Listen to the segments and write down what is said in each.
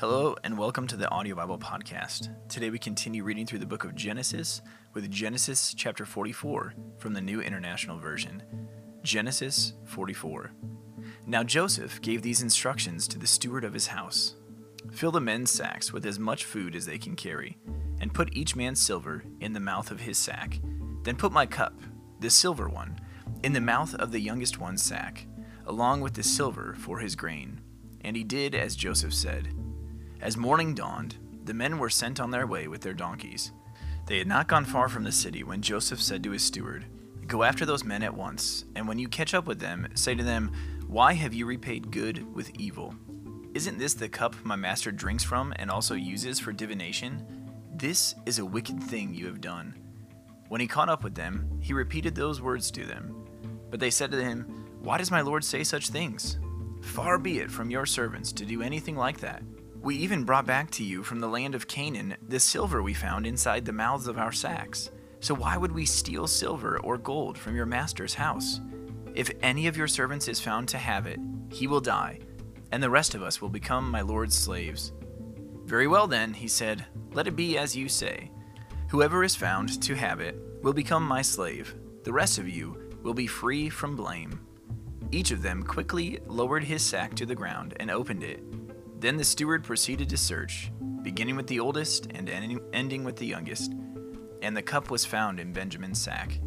Hello, and welcome to the Audio Bible Podcast. Today we continue reading through the book of Genesis with Genesis chapter 44 from the New International Version. Genesis 44. Now Joseph gave these instructions to the steward of his house Fill the men's sacks with as much food as they can carry, and put each man's silver in the mouth of his sack. Then put my cup, the silver one, in the mouth of the youngest one's sack, along with the silver for his grain. And he did as Joseph said. As morning dawned, the men were sent on their way with their donkeys. They had not gone far from the city when Joseph said to his steward, Go after those men at once, and when you catch up with them, say to them, Why have you repaid good with evil? Isn't this the cup my master drinks from and also uses for divination? This is a wicked thing you have done. When he caught up with them, he repeated those words to them. But they said to him, Why does my lord say such things? Far be it from your servants to do anything like that. We even brought back to you from the land of Canaan the silver we found inside the mouths of our sacks. So why would we steal silver or gold from your master's house? If any of your servants is found to have it, he will die and the rest of us will become my lord's slaves. Very well, then, he said, let it be as you say. Whoever is found to have it will become my slave. The rest of you will be free from blame. Each of them quickly lowered his sack to the ground and opened it. Then the steward proceeded to search, beginning with the oldest and ending with the youngest. And the cup was found in Benjamin's sack.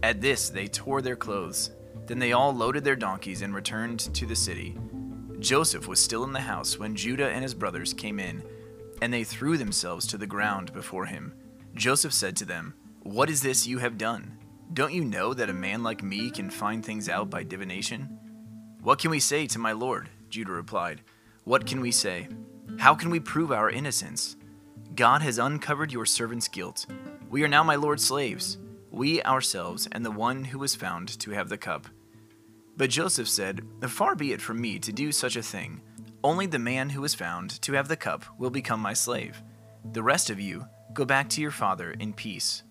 At this, they tore their clothes. Then they all loaded their donkeys and returned to the city. Joseph was still in the house when Judah and his brothers came in, and they threw themselves to the ground before him. Joseph said to them, What is this you have done? Don't you know that a man like me can find things out by divination? What can we say to my lord? Judah replied. What can we say? How can we prove our innocence? God has uncovered your servant's guilt. We are now my lord's slaves, we ourselves and the one who was found to have the cup. But Joseph said, Far be it from me to do such a thing. Only the man who was found to have the cup will become my slave. The rest of you, go back to your father in peace.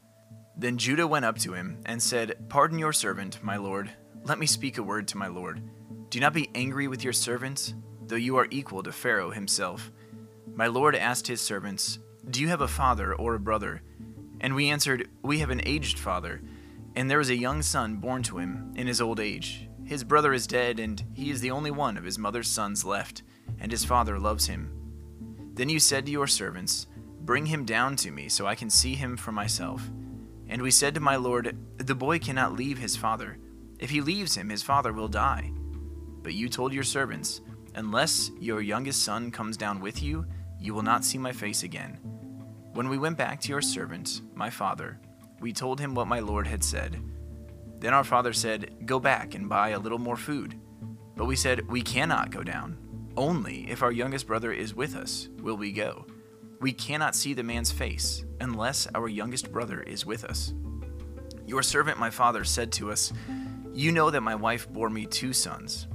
Then Judah went up to him and said, Pardon your servant, my lord. Let me speak a word to my lord. Do not be angry with your servants, though you are equal to Pharaoh himself. My lord asked his servants, Do you have a father or a brother? And we answered, We have an aged father, and there is a young son born to him in his old age his brother is dead, and he is the only one of his mother's sons left, and his father loves him. Then you said to your servants, Bring him down to me, so I can see him for myself. And we said to my lord, The boy cannot leave his father. If he leaves him, his father will die. But you told your servants, Unless your youngest son comes down with you, you will not see my face again. When we went back to your servant, my father, we told him what my lord had said. Then our father said, Go back and buy a little more food. But we said, We cannot go down. Only if our youngest brother is with us will we go. We cannot see the man's face unless our youngest brother is with us. Your servant, my father, said to us, You know that my wife bore me two sons.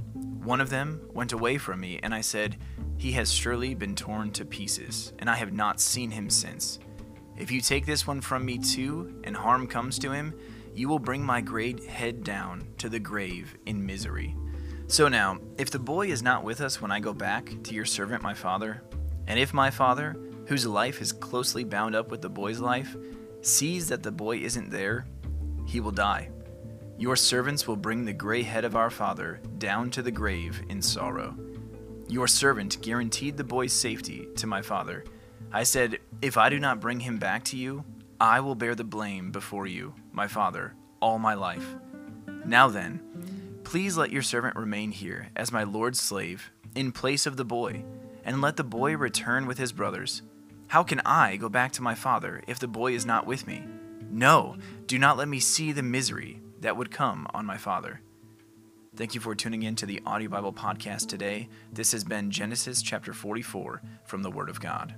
One of them went away from me, and I said, He has surely been torn to pieces, and I have not seen him since. If you take this one from me too, and harm comes to him, you will bring my great head down to the grave in misery. So now, if the boy is not with us when I go back to your servant my father, and if my father, whose life is closely bound up with the boy's life, sees that the boy isn't there, he will die. Your servants will bring the gray head of our father down to the grave in sorrow. Your servant guaranteed the boy's safety to my father. I said, If I do not bring him back to you, I will bear the blame before you, my father, all my life. Now then, please let your servant remain here as my lord's slave, in place of the boy, and let the boy return with his brothers. How can I go back to my father if the boy is not with me? No, do not let me see the misery that would come on my father. Thank you for tuning in to the Audio Bible podcast today. This has been Genesis chapter 44 from the Word of God.